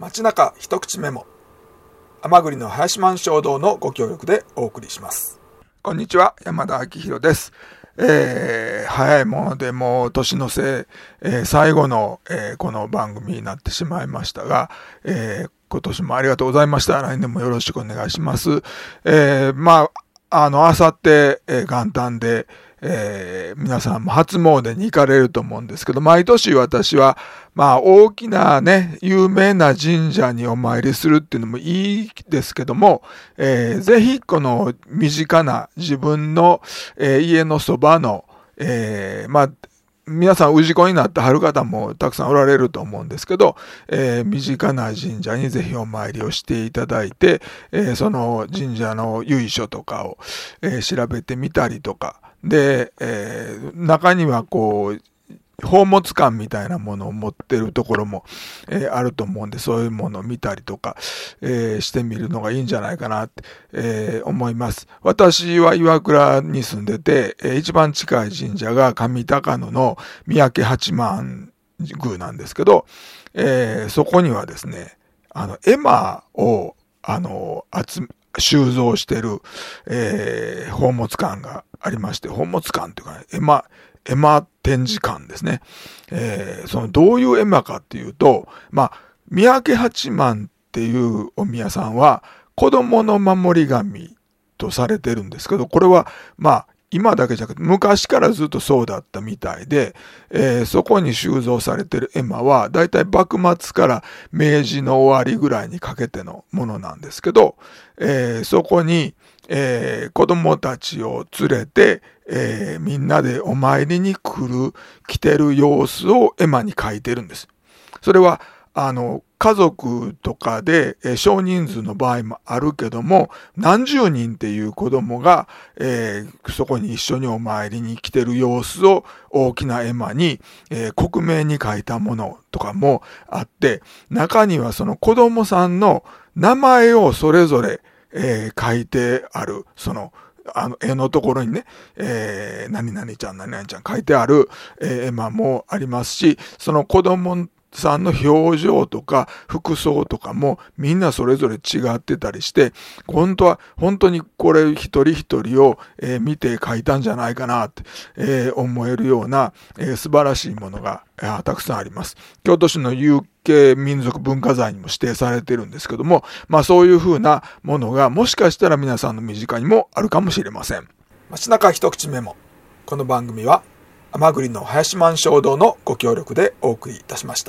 街中一口メモ甘栗の林満衝動のご協力でお送りしますこんにちは山田明宏ですえー、早いものでもう年のせい、えー、最後の、えー、この番組になってしまいましたが、え、今年もありがとうございました。来年もよろしくお願いします。え、まあ、あの、あさって、えー、元旦で、えー、皆さんも初詣に行かれると思うんですけど、毎年私は、まあ大きなね、有名な神社にお参りするっていうのもいいですけども、えー、ぜひこの身近な自分の、えー、家のそばの、えー、まあ、皆さん氏子になってはる方もたくさんおられると思うんですけど、えー、身近な神社にぜひお参りをしていただいて、えー、その神社の由緒とかを、えー、調べてみたりとか、で、え、中にはこう、宝物館みたいなものを持ってるところも、えー、あると思うんで、そういうものを見たりとか、えー、してみるのがいいんじゃないかなって、えー、思います。私は岩倉に住んでて、え一番近い神社が上高野の三宅八幡宮なんですけど、えそこにはですね、あの、絵馬を、あの、集め、収蔵してる、え、宝物館がありまして、宝物館っていうか、絵馬、絵馬展示館ですね。えー、そのどういう絵馬かっていうと、まあ、三宅八幡っていうお宮さんは、子供の守り神とされてるんですけど、これは、まあ、今だけじゃなくて、昔からずっとそうだったみたいで、えー、そこに収蔵されてる絵馬は、だいたい幕末から明治の終わりぐらいにかけてのものなんですけど、えー、そこに、えー、子供たちを連れて、えー、みんなでお参りに来る、来てる様子を絵馬に描いてるんです。それは、あの、家族とかで、少人数の場合もあるけども、何十人っていう子供が、えー、そこに一緒にお参りに来てる様子を大きな絵馬に、えー、克明に書いたものとかもあって、中にはその子供さんの名前をそれぞれ、えー、書いてある、その、あの、絵のところにね、えー、何々ちゃん、何々ちゃん書いてある、えー、絵馬もありますし、その子供さんの表情とか服装とかもみんなそれぞれ違ってたりして、本当は、本当にこれ一人一人を、えー、見て書いたんじゃないかなって、えー、思えるような、えー、素晴らしいものが、えー、たくさんあります。京都市の有形民族文化財にも指定されてるんですけども、まあそういうふうなものがもしかしたら皆さんの身近にもあるかもしれません。街中一口メモ。この番組は、甘栗の林満衝堂のご協力でお送りいたしました。